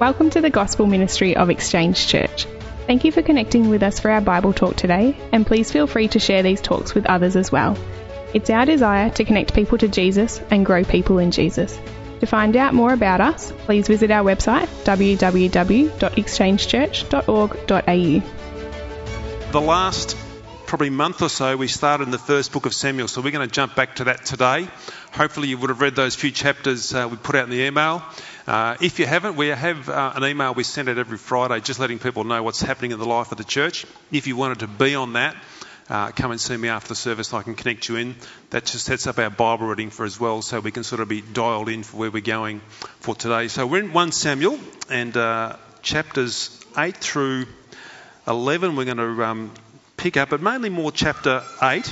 Welcome to the Gospel Ministry of Exchange Church. Thank you for connecting with us for our Bible talk today, and please feel free to share these talks with others as well. It's our desire to connect people to Jesus and grow people in Jesus. To find out more about us, please visit our website www.exchangechurch.org.au. The last probably month or so, we started in the first book of Samuel, so we're going to jump back to that today. Hopefully, you would have read those few chapters uh, we put out in the email. Uh, if you haven't, we have uh, an email we send out every Friday just letting people know what's happening in the life of the church. If you wanted to be on that, uh, come and see me after the service I can connect you in. That just sets up our Bible reading for as well, so we can sort of be dialed in for where we're going for today. So we're in 1 Samuel and uh, chapters 8 through 11 we're going to um, pick up, but mainly more chapter 8.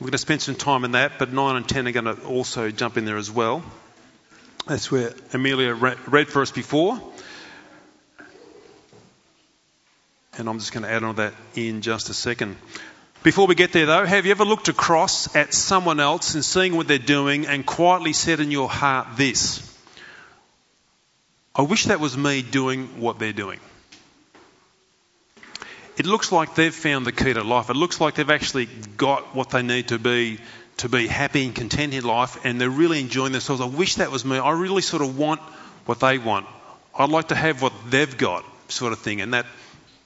We're going to spend some time in that, but 9 and 10 are going to also jump in there as well. That's where Amelia read for us before. And I'm just going to add on that in just a second. Before we get there though, have you ever looked across at someone else and seeing what they're doing and quietly said in your heart this? I wish that was me doing what they're doing it looks like they've found the key to life. It looks like they've actually got what they need to be to be happy and content in life, and they're really enjoying themselves. I wish that was me. I really sort of want what they want. I'd like to have what they've got, sort of thing. And that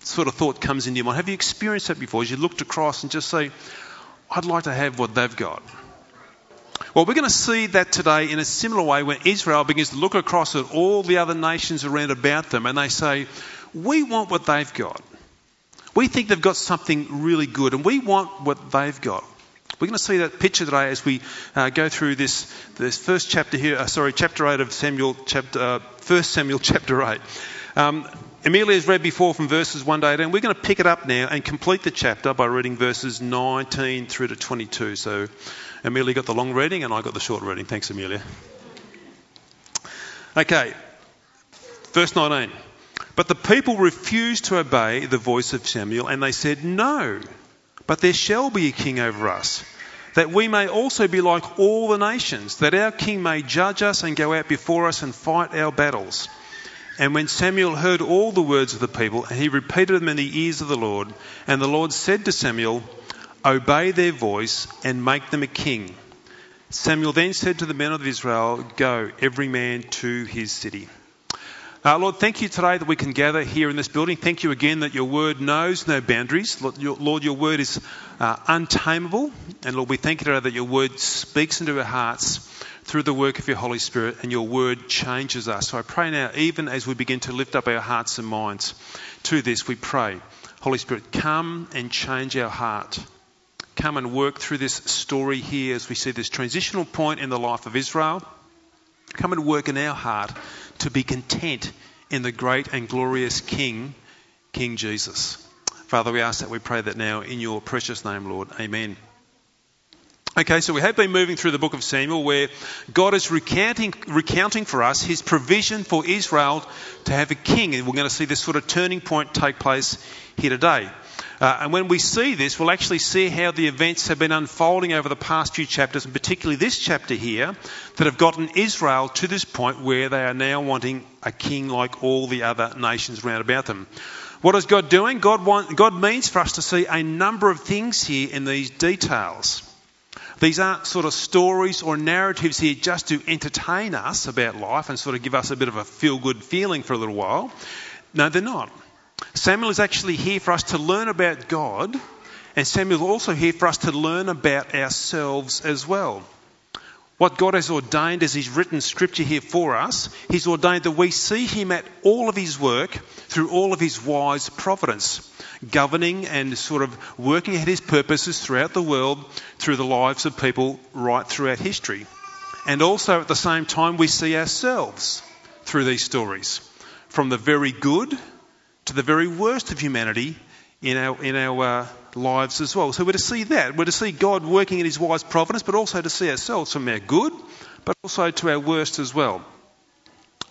sort of thought comes into your mind. Have you experienced that before? As you looked across and just say, I'd like to have what they've got. Well, we're going to see that today in a similar way when Israel begins to look across at all the other nations around about them and they say, We want what they've got. We think they've got something really good and we want what they've got. We're going to see that picture today as we uh, go through this, this first chapter here, uh, sorry, chapter 8 of Samuel, chapter, uh, 1 Samuel chapter 8. Um, Amelia has read before from verses 1 to 8, and we're going to pick it up now and complete the chapter by reading verses 19 through to 22. So Amelia got the long reading and I got the short reading. Thanks, Amelia. Okay, verse 19. But the people refused to obey the voice of Samuel, and they said, No, but there shall be a king over us, that we may also be like all the nations, that our king may judge us and go out before us and fight our battles. And when Samuel heard all the words of the people, he repeated them in the ears of the Lord, and the Lord said to Samuel, Obey their voice and make them a king. Samuel then said to the men of Israel, Go, every man to his city. Uh, Lord, thank you today that we can gather here in this building. Thank you again that your word knows no boundaries. Lord, your, Lord, your word is uh, untamable. And Lord, we thank you today that your word speaks into our hearts through the work of your Holy Spirit and your word changes us. So I pray now, even as we begin to lift up our hearts and minds to this, we pray, Holy Spirit, come and change our heart. Come and work through this story here as we see this transitional point in the life of Israel. Come and work in our heart to be content in the great and glorious King, King Jesus. Father, we ask that we pray that now in your precious name, Lord. Amen. Okay, so we have been moving through the book of Samuel where God is recounting, recounting for us his provision for Israel to have a king. And we're going to see this sort of turning point take place here today. Uh, and when we see this, we'll actually see how the events have been unfolding over the past few chapters, and particularly this chapter here, that have gotten Israel to this point where they are now wanting a king like all the other nations round about them. What is God doing? God, want, God means for us to see a number of things here in these details. These aren't sort of stories or narratives here just to entertain us about life and sort of give us a bit of a feel good feeling for a little while. No, they're not. Samuel is actually here for us to learn about God, and Samuel is also here for us to learn about ourselves as well. What God has ordained as He's written scripture here for us, He's ordained that we see Him at all of His work through all of His wise providence, governing and sort of working at His purposes throughout the world through the lives of people right throughout history. And also at the same time, we see ourselves through these stories, from the very good to the very worst of humanity in our, in our uh, lives as well. So we're to see that. We're to see God working in His wise providence, but also to see ourselves from our good, but also to our worst as well.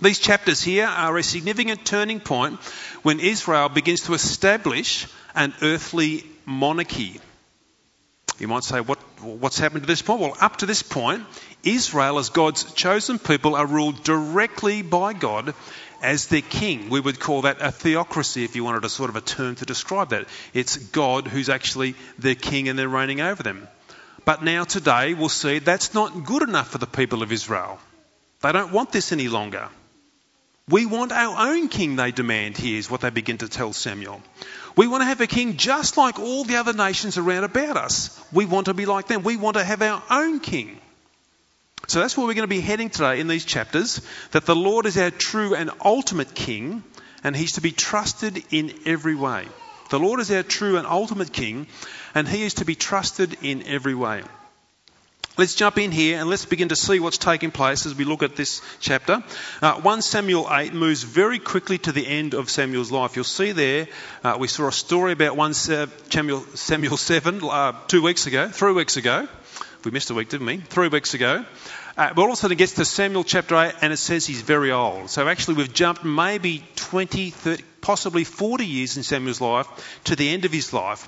These chapters here are a significant turning point when Israel begins to establish an earthly monarchy. You might say, what, what's happened to this point? Well, up to this point, Israel, as God's chosen people, are ruled directly by God as their king. We would call that a theocracy if you wanted a sort of a term to describe that. It's God who's actually their king and they're reigning over them. But now, today, we'll see that's not good enough for the people of Israel. They don't want this any longer. We want our own king, they demand here, is what they begin to tell Samuel. We want to have a king just like all the other nations around about us. We want to be like them. We want to have our own king. So that's where we're going to be heading today in these chapters that the Lord is our true and ultimate king, and he's to be trusted in every way. The Lord is our true and ultimate king, and he is to be trusted in every way. Let's jump in here and let's begin to see what's taking place as we look at this chapter. Uh, 1 Samuel 8 moves very quickly to the end of Samuel's life. You'll see there, uh, we saw a story about 1 Samuel, Samuel 7 uh, two weeks ago, three weeks ago. We missed a week, didn't we? Three weeks ago. Uh, but all of a sudden it gets to Samuel chapter 8 and it says he's very old. So actually we've jumped maybe 20, 30, possibly 40 years in Samuel's life to the end of his life.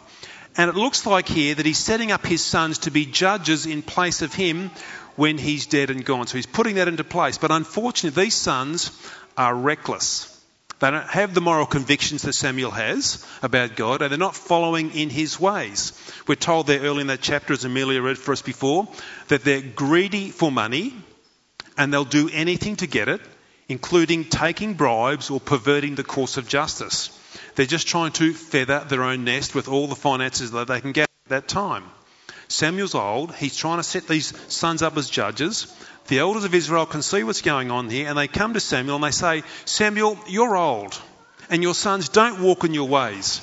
And it looks like here that he's setting up his sons to be judges in place of him when he's dead and gone. So he's putting that into place. But unfortunately, these sons are reckless. They don't have the moral convictions that Samuel has about God, and they're not following in his ways. We're told there early in that chapter, as Amelia read for us before, that they're greedy for money and they'll do anything to get it, including taking bribes or perverting the course of justice. They're just trying to feather their own nest with all the finances that they can get at that time. Samuel's old. He's trying to set these sons up as judges. The elders of Israel can see what's going on here and they come to Samuel and they say, Samuel, you're old and your sons don't walk in your ways.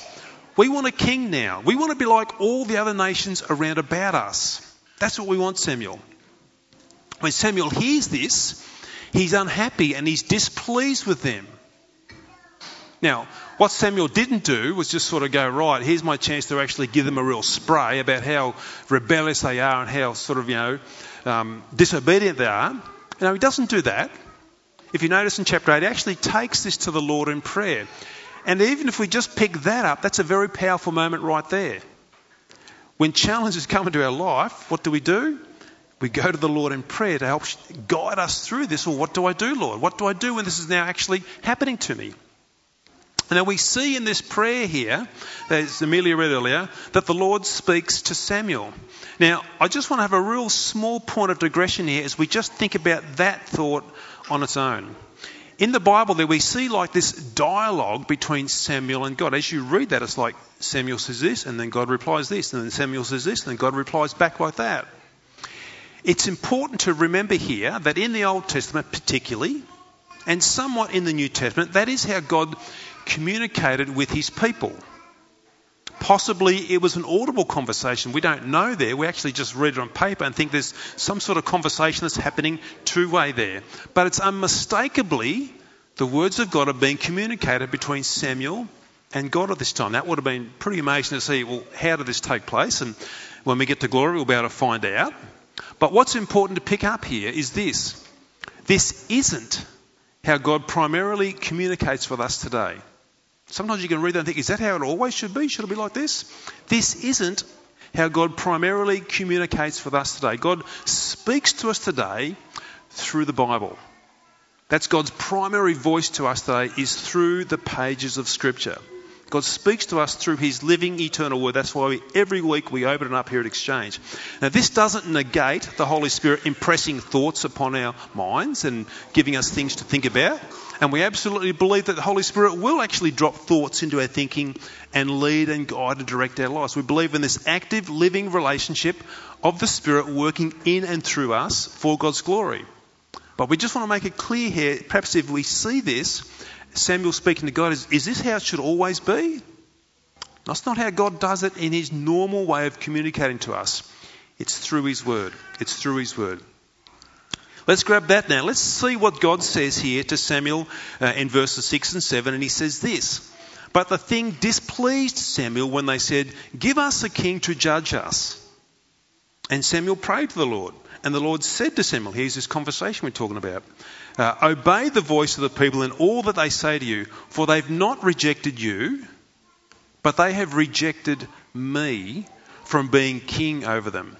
We want a king now. We want to be like all the other nations around about us. That's what we want, Samuel. When Samuel hears this, he's unhappy and he's displeased with them. Now, what Samuel didn't do was just sort of go, right, here's my chance to actually give them a real spray about how rebellious they are and how sort of, you know, um, disobedient they are. No, he doesn't do that. If you notice in chapter 8, he actually takes this to the Lord in prayer. And even if we just pick that up, that's a very powerful moment right there. When challenges come into our life, what do we do? We go to the Lord in prayer to help guide us through this. Well, what do I do, Lord? What do I do when this is now actually happening to me? Now we see in this prayer here, as Amelia read earlier, that the Lord speaks to Samuel. Now, I just want to have a real small point of digression here as we just think about that thought on its own. In the Bible, there we see like this dialogue between Samuel and God. As you read that, it's like Samuel says this, and then God replies this, and then Samuel says this, and then God replies back like that. It's important to remember here that in the Old Testament, particularly, and somewhat in the New Testament, that is how God communicated with his people. Possibly it was an audible conversation. We don't know there. We actually just read it on paper and think there's some sort of conversation that's happening two way there. But it's unmistakably the words of God are being communicated between Samuel and God at this time. That would have been pretty amazing to see, well, how did this take place? And when we get to glory, we'll be able to find out. But what's important to pick up here is this this isn't how God primarily communicates with us today. Sometimes you can read that and think, is that how it always should be? Should it be like this? This isn't how God primarily communicates with us today. God speaks to us today through the Bible. That's God's primary voice to us today is through the pages of Scripture. God speaks to us through His living, eternal Word. That's why we, every week we open it up here at Exchange. Now, this doesn't negate the Holy Spirit impressing thoughts upon our minds and giving us things to think about. And we absolutely believe that the Holy Spirit will actually drop thoughts into our thinking and lead and guide and direct our lives. We believe in this active, living relationship of the Spirit working in and through us for God's glory. But we just want to make it clear here, perhaps if we see this, Samuel speaking to God, is, is this how it should always be? That's not how God does it in his normal way of communicating to us. It's through his word. It's through his word. Let's grab that now. Let's see what God says here to Samuel uh, in verses 6 and 7. And he says this But the thing displeased Samuel when they said, Give us a king to judge us. And Samuel prayed to the Lord. And the Lord said to Samuel, Here's this conversation we're talking about uh, Obey the voice of the people in all that they say to you, for they've not rejected you, but they have rejected me from being king over them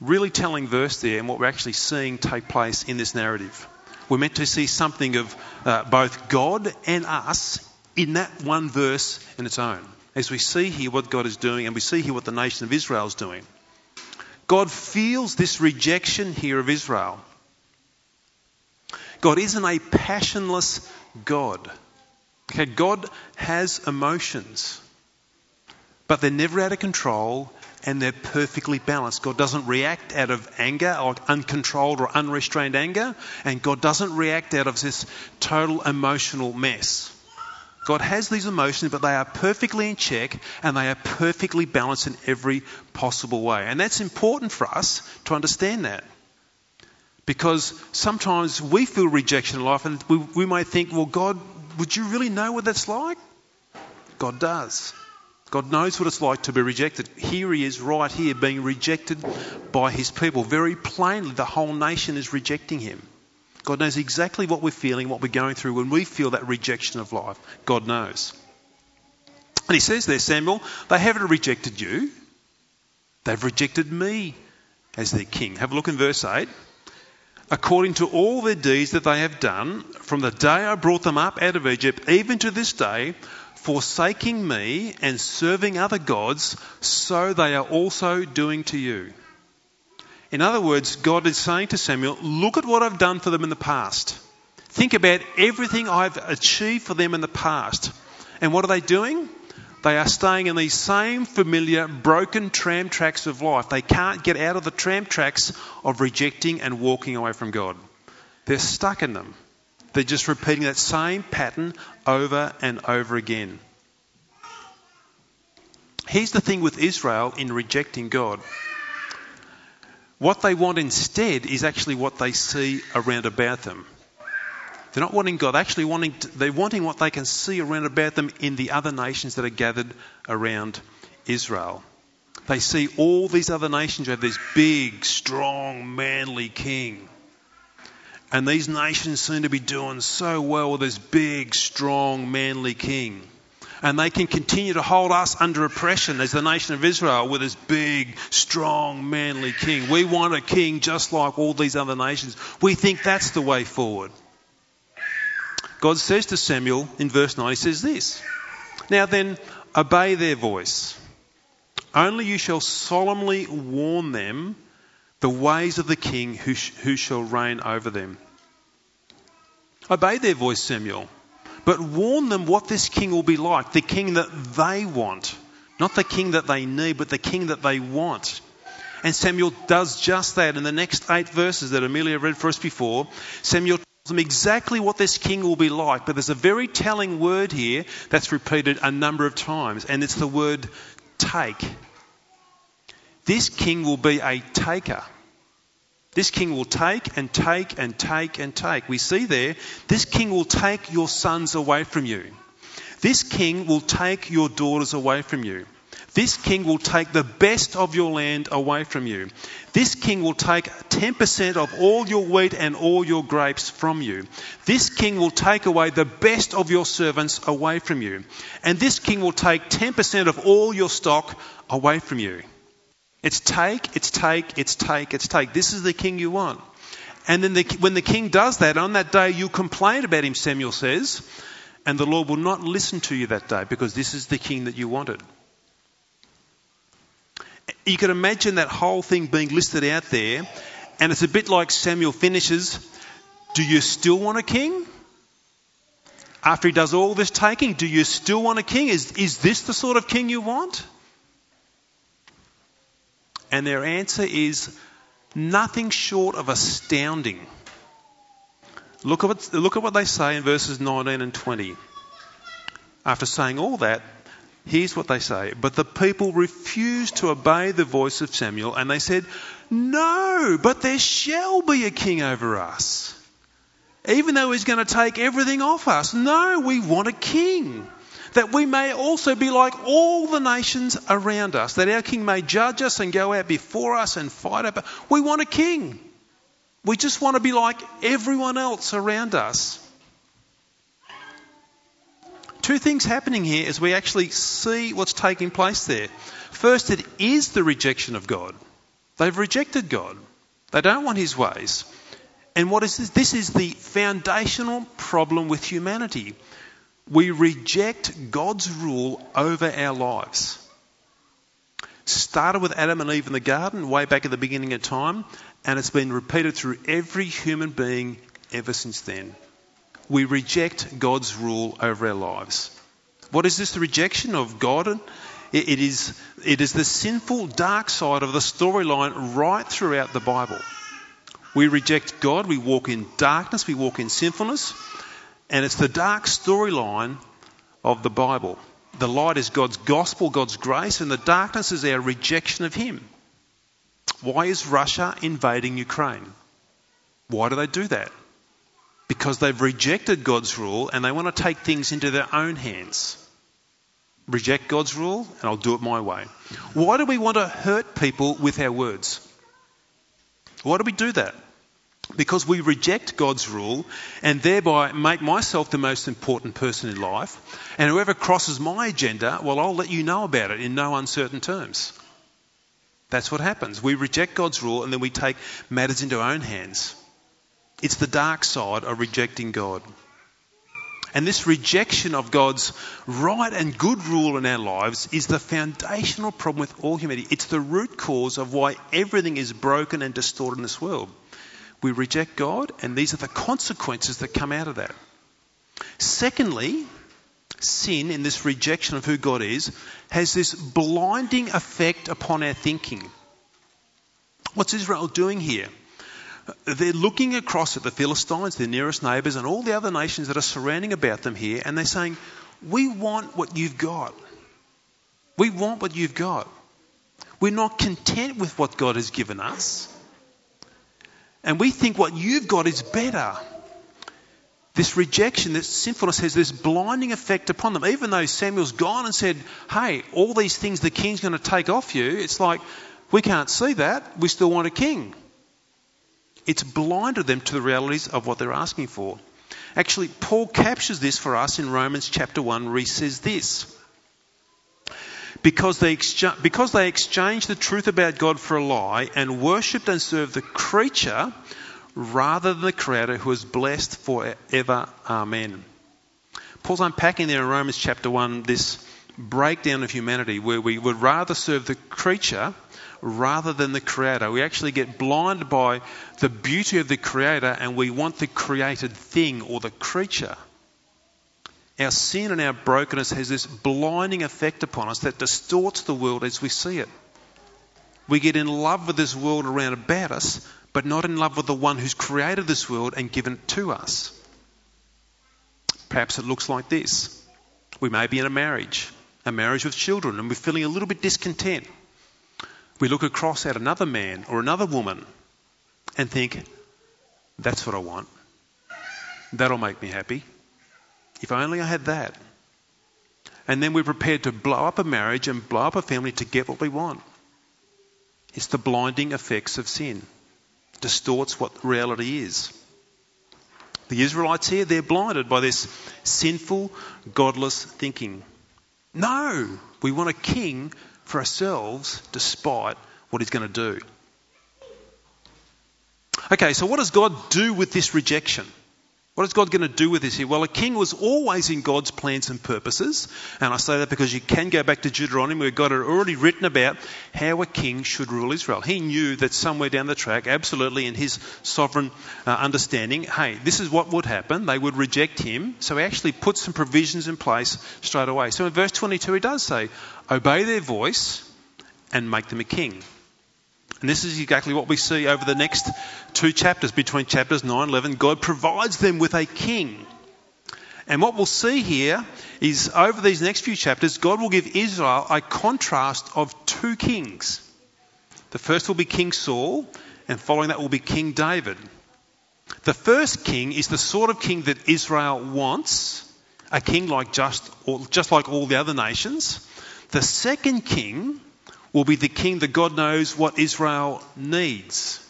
really telling verse there and what we're actually seeing take place in this narrative. We're meant to see something of uh, both God and us in that one verse in its own. As we see here what God is doing and we see here what the nation of Israel is doing. God feels this rejection here of Israel. God isn't a passionless God. Okay, God has emotions, but they're never out of control and they're perfectly balanced. God doesn't react out of anger or uncontrolled or unrestrained anger, and God doesn't react out of this total emotional mess. God has these emotions, but they are perfectly in check and they are perfectly balanced in every possible way. And that's important for us to understand that. Because sometimes we feel rejection in life and we, we might think, well, God, would you really know what that's like? God does. God knows what it's like to be rejected. Here he is, right here, being rejected by his people. Very plainly, the whole nation is rejecting him. God knows exactly what we're feeling, what we're going through when we feel that rejection of life. God knows. And he says there, Samuel, they haven't rejected you, they've rejected me as their king. Have a look in verse 8. According to all their deeds that they have done, from the day I brought them up out of Egypt, even to this day, forsaking me and serving other gods, so they are also doing to you. In other words, God is saying to Samuel, Look at what I've done for them in the past. Think about everything I've achieved for them in the past. And what are they doing? They are staying in these same familiar broken tram tracks of life. They can't get out of the tram tracks of rejecting and walking away from God. They're stuck in them. They're just repeating that same pattern over and over again. Here's the thing with Israel in rejecting God. What they want instead is actually what they see around about them. They're not wanting God, actually wanting to, they're wanting what they can see around about them in the other nations that are gathered around Israel. They see all these other nations have this big, strong, manly king. And these nations seem to be doing so well with this big, strong, manly king. And they can continue to hold us under oppression as the nation of Israel with this big, strong, manly king. We want a king just like all these other nations. We think that's the way forward. God says to Samuel in verse 9, He says this Now then, obey their voice. Only you shall solemnly warn them the ways of the king who, sh- who shall reign over them. Obey their voice, Samuel, but warn them what this king will be like the king that they want. Not the king that they need, but the king that they want. And Samuel does just that in the next eight verses that Amelia read for us before. Samuel exactly what this king will be like, but there's a very telling word here that's repeated a number of times, and it's the word take. This king will be a taker. This king will take and take and take and take. We see there, this king will take your sons away from you. This king will take your daughters away from you. This king will take the best of your land away from you. This king will take 10% of all your wheat and all your grapes from you. This king will take away the best of your servants away from you. And this king will take 10% of all your stock away from you. It's take, it's take, it's take, it's take. This is the king you want. And then the, when the king does that, on that day you complain about him, Samuel says, and the Lord will not listen to you that day because this is the king that you wanted. You can imagine that whole thing being listed out there, and it's a bit like Samuel finishes Do you still want a king? After he does all this taking, do you still want a king? Is, is this the sort of king you want? And their answer is nothing short of astounding. Look at, what, look at what they say in verses 19 and 20. After saying all that, here's what they say. But the people refused to obey the voice of Samuel, and they said, No, but there shall be a king over us. Even though he's going to take everything off us. No, we want a king that we may also be like all the nations around us, that our king may judge us and go out before us and fight up. We want a king. We just want to be like everyone else around us. Two things happening here as we actually see what's taking place there. First, it is the rejection of God. They've rejected God. They don't want his ways. And what is this? This is the foundational problem with humanity. We reject God's rule over our lives. Started with Adam and Eve in the garden way back at the beginning of time, and it's been repeated through every human being ever since then. We reject God's rule over our lives. What is this? Rejection of God? It, is, it is the sinful, dark side of the storyline right throughout the Bible. We reject God, we walk in darkness, we walk in sinfulness, and it's the dark storyline of the Bible. The light is God's gospel, God's grace, and the darkness is our rejection of Him. Why is Russia invading Ukraine? Why do they do that? Because they've rejected God's rule and they want to take things into their own hands. Reject God's rule and I'll do it my way. Why do we want to hurt people with our words? Why do we do that? because we reject God's rule and thereby make myself the most important person in life. And whoever crosses my agenda, well, I'll let you know about it in no uncertain terms. That's what happens. We reject God's rule and then we take matters into our own hands. It's the dark side of rejecting God. And this rejection of God's right and good rule in our lives is the foundational problem with all humanity. It's the root cause of why everything is broken and distorted in this world. We reject God, and these are the consequences that come out of that. Secondly, sin in this rejection of who God is has this blinding effect upon our thinking. What's Israel doing here? They're looking across at the Philistines, their nearest neighbours, and all the other nations that are surrounding about them here, and they're saying, We want what you've got. We want what you've got. We're not content with what God has given us. And we think what you've got is better. This rejection, this sinfulness has this blinding effect upon them. Even though Samuel's gone and said, Hey, all these things the king's going to take off you, it's like, we can't see that. We still want a king. It's blinded them to the realities of what they're asking for. Actually, Paul captures this for us in Romans chapter 1, where he says this because they, exchange, because they exchanged the truth about God for a lie and worshipped and served the creature rather than the Creator who is blessed forever. Amen. Paul's unpacking there in Romans chapter 1 this breakdown of humanity where we would rather serve the creature rather than the Creator. We actually get blinded by the beauty of the Creator and we want the created thing or the creature. Our sin and our brokenness has this blinding effect upon us that distorts the world as we see it. We get in love with this world around about us, but not in love with the one who's created this world and given it to us. Perhaps it looks like this. We may be in a marriage, a marriage with children, and we're feeling a little bit discontent. We look across at another man or another woman and think, that's what I want. That'll make me happy. If only I had that. And then we're prepared to blow up a marriage and blow up a family to get what we want. It's the blinding effects of sin. It distorts what reality is. The Israelites here, they're blinded by this sinful, godless thinking. No, we want a king for ourselves despite what he's going to do. Okay, so what does God do with this rejection? What is God going to do with this here? Well, a king was always in God's plans and purposes. And I say that because you can go back to Deuteronomy where God had already written about how a king should rule Israel. He knew that somewhere down the track, absolutely in his sovereign uh, understanding, hey, this is what would happen. They would reject him. So he actually put some provisions in place straight away. So in verse 22, he does say, obey their voice and make them a king. And this is exactly what we see over the next two chapters, between chapters 9 and 11. God provides them with a king. And what we'll see here is over these next few chapters, God will give Israel a contrast of two kings. The first will be King Saul, and following that will be King David. The first king is the sort of king that Israel wants, a king like just, just like all the other nations. The second king will be the king that God knows what Israel needs.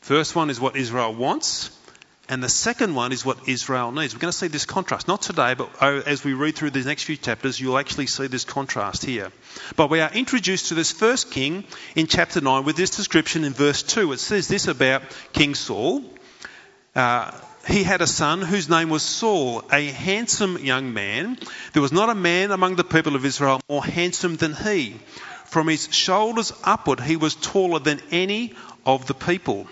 First one is what Israel wants, and the second one is what Israel needs. We're going to see this contrast. Not today, but oh, as we read through these next few chapters, you'll actually see this contrast here. But we are introduced to this first king in chapter 9 with this description in verse 2. It says this about King Saul uh, he had a son whose name was Saul, a handsome young man. There was not a man among the people of Israel more handsome than he. From his shoulders upward, he was taller than any of the people.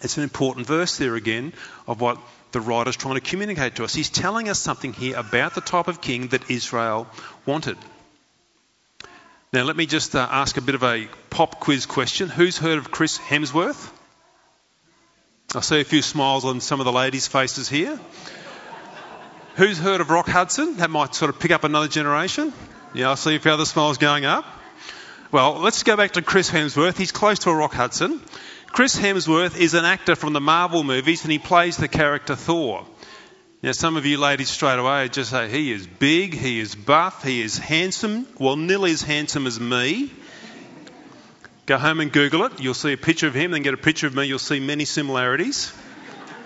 It's an important verse there again of what the writer's trying to communicate to us. He's telling us something here about the type of king that Israel wanted. Now, let me just uh, ask a bit of a pop quiz question. Who's heard of Chris Hemsworth? I see a few smiles on some of the ladies' faces here. Who's heard of Rock Hudson? That might sort of pick up another generation. Yeah, I see a few other smiles going up. Well, let's go back to Chris Hemsworth. He's close to a Rock Hudson. Chris Hemsworth is an actor from the Marvel movies and he plays the character Thor. Now, some of you ladies straight away just say, he is big, he is buff, he is handsome. Well, nearly as handsome as me. Go home and Google it. You'll see a picture of him, then get a picture of me. You'll see many similarities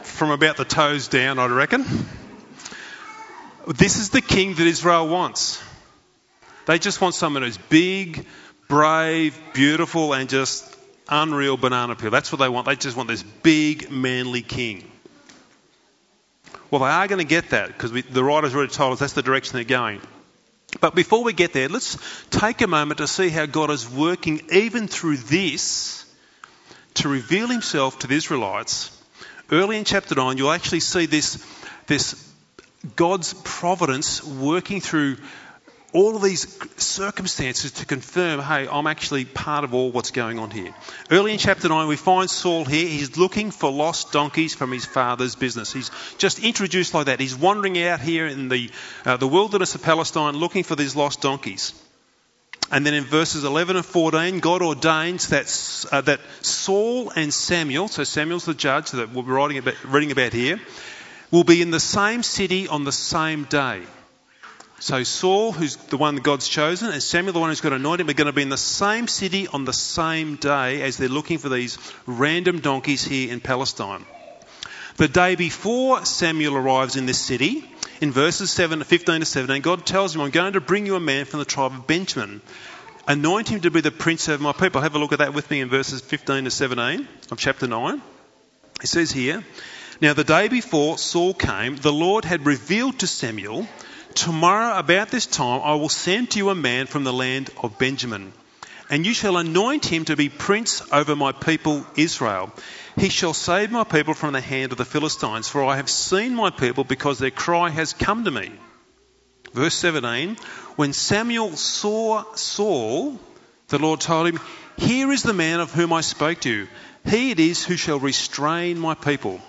from about the toes down, I reckon. This is the king that Israel wants. They just want someone who's big, brave, beautiful, and just unreal banana peel. That's what they want. They just want this big, manly king. Well, they are going to get that because the writer's already told us that's the direction they're going. But before we get there, let's take a moment to see how God is working even through this to reveal himself to the Israelites. Early in chapter 9, you'll actually see this, this God's providence working through all of these circumstances to confirm, hey, I'm actually part of all what's going on here. Early in chapter 9, we find Saul here. He's looking for lost donkeys from his father's business. He's just introduced like that. He's wandering out here in the, uh, the wilderness of Palestine looking for these lost donkeys. And then in verses 11 and 14, God ordains that, uh, that Saul and Samuel, so Samuel's the judge that we're writing about, reading about here, will be in the same city on the same day. So Saul, who's the one that God's chosen, and Samuel, the one who's got anointed, are going to be in the same city on the same day as they're looking for these random donkeys here in Palestine. The day before Samuel arrives in this city, in verses 7, 15 to 17, God tells him, I'm going to bring you a man from the tribe of Benjamin. Anoint him to be the prince of my people. Have a look at that with me in verses 15 to 17 of chapter 9. It says here, Now the day before Saul came, the Lord had revealed to Samuel Tomorrow, about this time, I will send to you a man from the land of Benjamin, and you shall anoint him to be prince over my people Israel. He shall save my people from the hand of the Philistines, for I have seen my people because their cry has come to me. Verse 17 When Samuel saw Saul, the Lord told him, Here is the man of whom I spoke to you. He it is who shall restrain my people.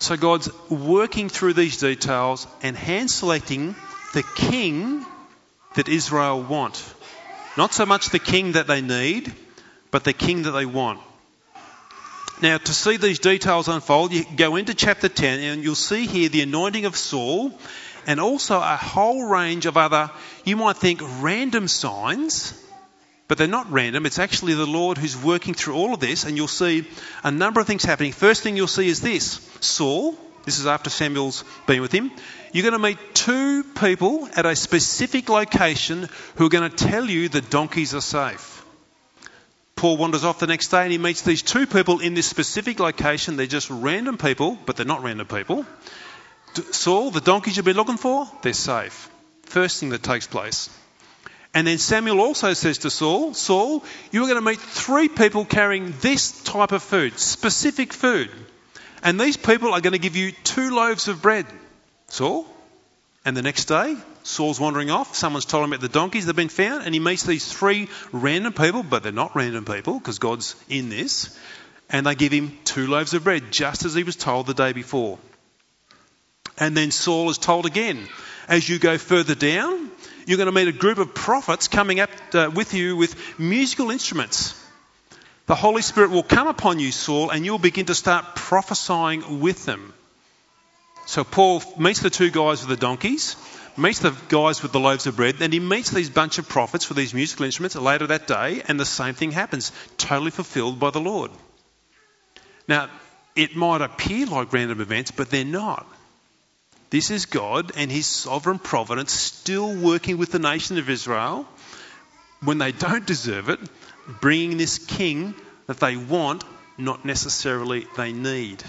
So God's working through these details and hand selecting the king that Israel want. Not so much the king that they need, but the king that they want. Now, to see these details unfold, you go into chapter 10 and you'll see here the anointing of Saul and also a whole range of other, you might think, random signs but they're not random. It's actually the Lord who's working through all of this, and you'll see a number of things happening. First thing you'll see is this Saul, this is after Samuel's been with him, you're going to meet two people at a specific location who are going to tell you the donkeys are safe. Paul wanders off the next day and he meets these two people in this specific location. They're just random people, but they're not random people. Saul, the donkeys you've been looking for, they're safe. First thing that takes place. And then Samuel also says to Saul, Saul, you are going to meet three people carrying this type of food, specific food. And these people are going to give you two loaves of bread. Saul? And the next day, Saul's wandering off. Someone's told him about the donkeys that have been found, and he meets these three random people, but they're not random people because God's in this. And they give him two loaves of bread, just as he was told the day before. And then Saul is told again, as you go further down, you're going to meet a group of prophets coming up uh, with you with musical instruments. The Holy Spirit will come upon you, Saul, and you'll begin to start prophesying with them. So Paul meets the two guys with the donkeys, meets the guys with the loaves of bread, then he meets these bunch of prophets with these musical instruments later that day, and the same thing happens, totally fulfilled by the Lord. Now, it might appear like random events, but they're not. This is God and His sovereign providence still working with the nation of Israel when they don't deserve it, bringing this king that they want, not necessarily they need.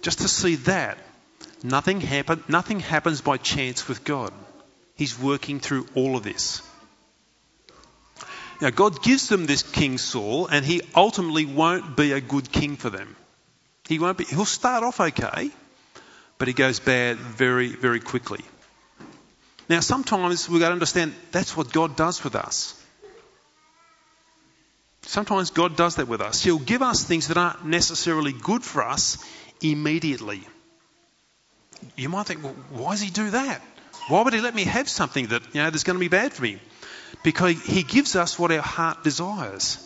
just to see that nothing, happen, nothing happens by chance with God. He's working through all of this. Now, God gives them this King Saul, and he ultimately won't be a good king for them. He won't be, he'll start off okay, but it goes bad very, very quickly. Now, sometimes we've got to understand that's what God does with us. Sometimes God does that with us. He'll give us things that aren't necessarily good for us immediately. You might think, well, why does He do that? Why would He let me have something that, you know, that's going to be bad for me? Because He gives us what our heart desires.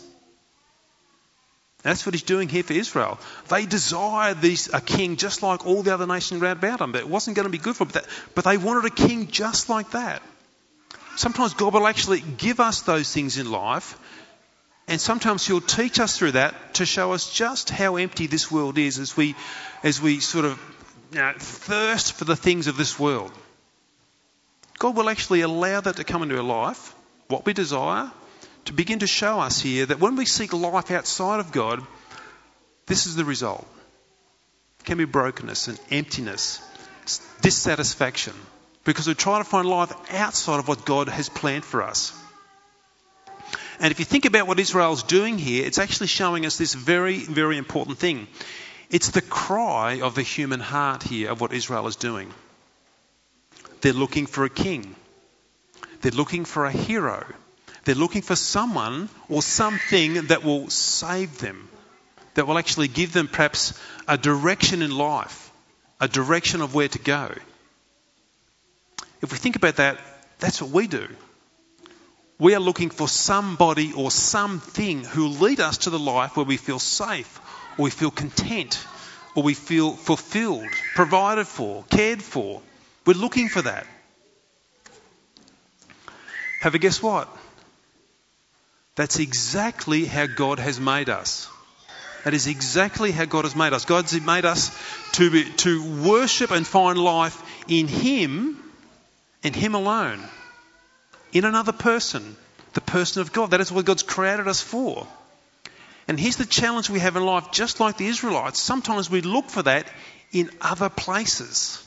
That's what he's doing here for Israel. They desire this, a king just like all the other nations around about them. But it wasn't going to be good for them. But, but they wanted a king just like that. Sometimes God will actually give us those things in life. And sometimes he'll teach us through that to show us just how empty this world is as we, as we sort of you know, thirst for the things of this world. God will actually allow that to come into our life, what we desire, to begin to show us here that when we seek life outside of God, this is the result. It can be brokenness and emptiness, dissatisfaction, because we're trying to find life outside of what God has planned for us. And if you think about what Israel's doing here, it's actually showing us this very, very important thing. It's the cry of the human heart here of what Israel is doing. They're looking for a king. They're looking for a hero. They're looking for someone or something that will save them, that will actually give them perhaps a direction in life, a direction of where to go. If we think about that, that's what we do. We are looking for somebody or something who will lead us to the life where we feel safe, or we feel content, or we feel fulfilled, provided for, cared for. We're looking for that. Have a guess what? That's exactly how God has made us. That is exactly how God has made us. God's made us to, be, to worship and find life in Him and Him alone, in another person, the person of God. That is what God's created us for. And here's the challenge we have in life, just like the Israelites. Sometimes we look for that in other places.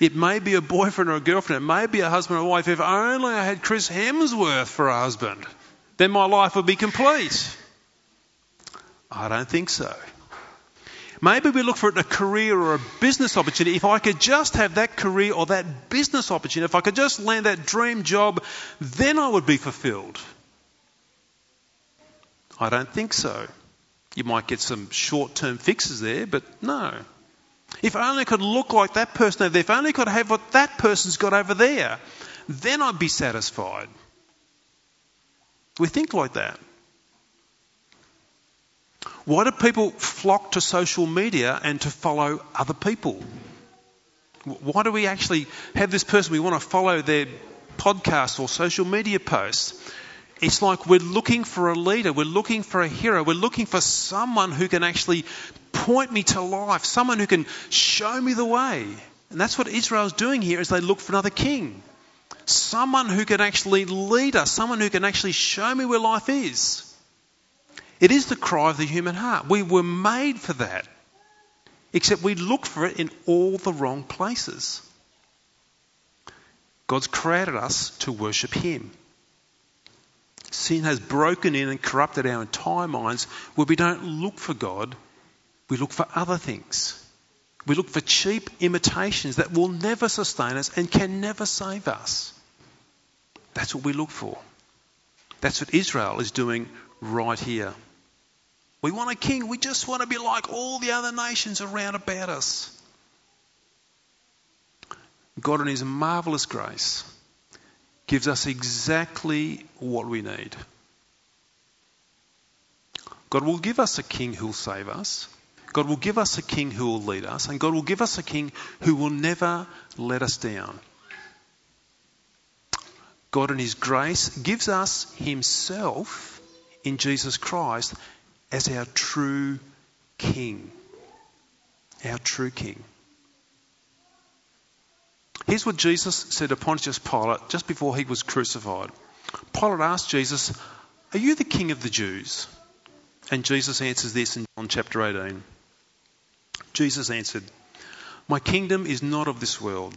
It may be a boyfriend or a girlfriend, it may be a husband or wife. If only I had Chris Hemsworth for a husband then my life would be complete. I don't think so. Maybe we look for it in a career or a business opportunity. If I could just have that career or that business opportunity, if I could just land that dream job, then I would be fulfilled. I don't think so. You might get some short term fixes there, but no. If I only could look like that person over there, if I only could have what that person's got over there, then I'd be satisfied. We think like that. Why do people flock to social media and to follow other people? Why do we actually have this person we want to follow their podcast or social media posts? It's like we're looking for a leader, we're looking for a hero, we're looking for someone who can actually point me to life, someone who can show me the way. And that's what Israel's doing here as they look for another king someone who can actually lead us, someone who can actually show me where life is. It is the cry of the human heart. We were made for that, except we look for it in all the wrong places. God's created us to worship Him. Sin has broken in and corrupted our entire minds where we don't look for God, we look for other things. We look for cheap imitations that will never sustain us and can never save us. That's what we look for. That's what Israel is doing right here. We want a king. We just want to be like all the other nations around about us. God, in His marvelous grace, gives us exactly what we need. God will give us a king who will save us. God will give us a king who will lead us. And God will give us a king who will never let us down. God, in His grace, gives us Himself in Jesus Christ as our true King. Our true King. Here's what Jesus said to Pontius Pilate just before he was crucified. Pilate asked Jesus, Are you the King of the Jews? And Jesus answers this in John chapter 18. Jesus answered, My kingdom is not of this world.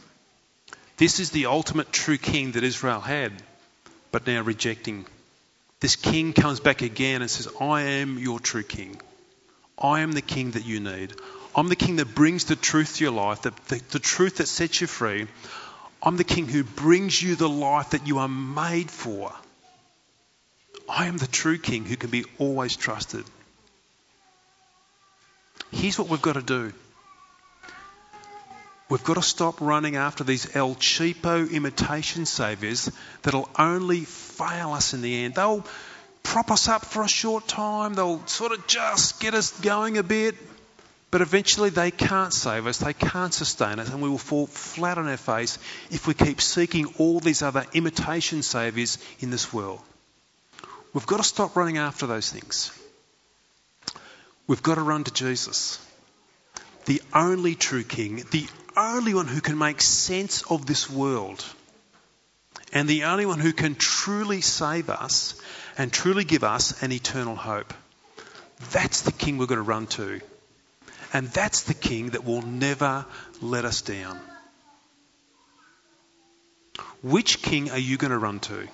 This is the ultimate true king that Israel had, but now rejecting. This king comes back again and says, I am your true king. I am the king that you need. I'm the king that brings the truth to your life, the, the, the truth that sets you free. I'm the king who brings you the life that you are made for. I am the true king who can be always trusted. Here's what we've got to do. We've got to stop running after these El Cheapo imitation saviours that'll only fail us in the end. They'll prop us up for a short time, they'll sort of just get us going a bit, but eventually they can't save us, they can't sustain us, and we will fall flat on our face if we keep seeking all these other imitation saviours in this world. We've got to stop running after those things. We've got to run to Jesus, the only true King, the only one who can make sense of this world and the only one who can truly save us and truly give us an eternal hope. That's the King we're going to run to. And that's the King that will never let us down. Which King are you going to run to?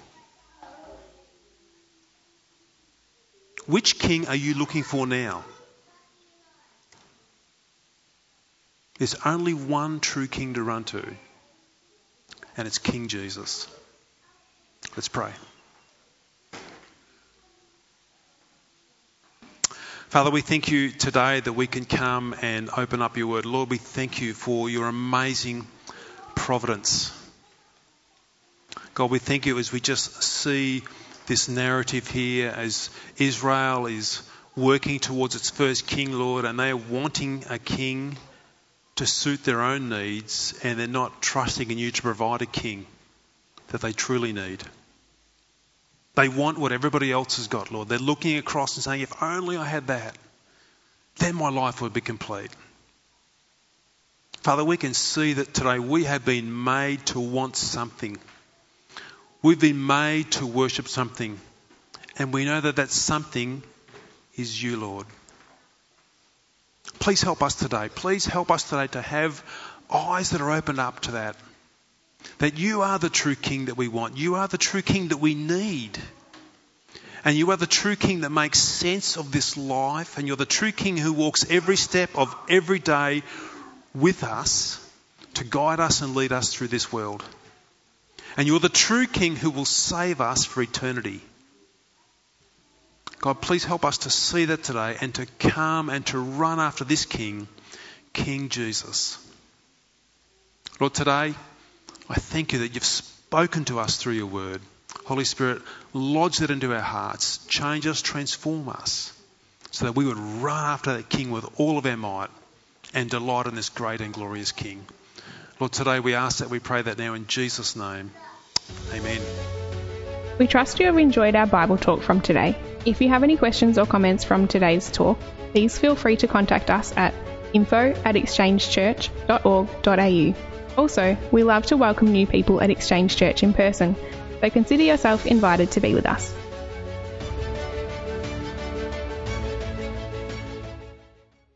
Which King are you looking for now? There's only one true king to run to, and it's King Jesus. Let's pray. Father, we thank you today that we can come and open up your word. Lord, we thank you for your amazing providence. God, we thank you as we just see this narrative here as Israel is working towards its first king, Lord, and they are wanting a king to suit their own needs and they're not trusting in you to provide a king that they truly need. They want what everybody else has got, Lord. They're looking across and saying, if only I had that, then my life would be complete. Father, we can see that today we have been made to want something. We've been made to worship something. And we know that that something is you, Lord. Please help us today. Please help us today to have eyes that are opened up to that. That you are the true King that we want. You are the true King that we need. And you are the true King that makes sense of this life. And you're the true King who walks every step of every day with us to guide us and lead us through this world. And you're the true King who will save us for eternity. God, please help us to see that today and to come and to run after this King, King Jesus. Lord, today I thank you that you've spoken to us through your word. Holy Spirit, lodge that into our hearts, change us, transform us, so that we would run after that King with all of our might and delight in this great and glorious King. Lord, today we ask that we pray that now in Jesus' name. Amen. We trust you have enjoyed our Bible talk from today. If you have any questions or comments from today's talk, please feel free to contact us at info at exchangechurch.org.au. Also, we love to welcome new people at Exchange Church in person, so consider yourself invited to be with us.